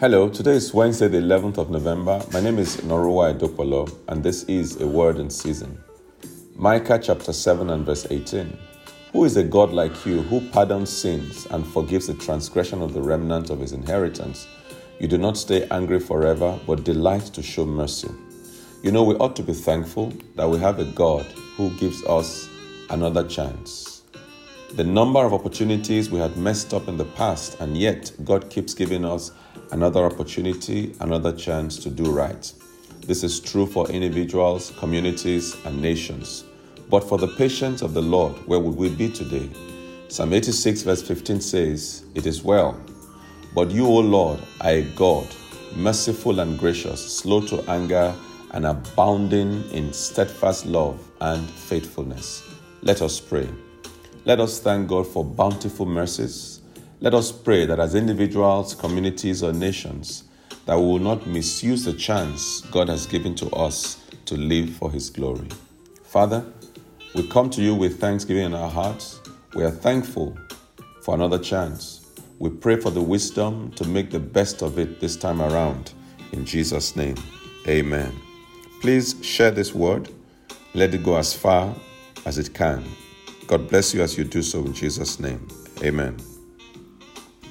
Hello, today is Wednesday, the 11th of November. My name is Norua Edopolo, and this is a word in season. Micah chapter 7 and verse 18. Who is a God like you who pardons sins and forgives the transgression of the remnant of his inheritance? You do not stay angry forever, but delight to show mercy. You know, we ought to be thankful that we have a God who gives us another chance. The number of opportunities we had messed up in the past, and yet God keeps giving us another opportunity, another chance to do right. This is true for individuals, communities, and nations. But for the patience of the Lord, where would we be today? Psalm 86, verse 15 says, It is well. But you, O Lord, are a God, merciful and gracious, slow to anger, and abounding in steadfast love and faithfulness. Let us pray. Let us thank God for bountiful mercies. Let us pray that as individuals, communities, or nations, that we will not misuse the chance God has given to us to live for His glory. Father, we come to you with thanksgiving in our hearts. We are thankful for another chance. We pray for the wisdom to make the best of it this time around. In Jesus' name, amen. Please share this word. Let it go as far as it can. God bless you as you do so in Jesus' name. Amen.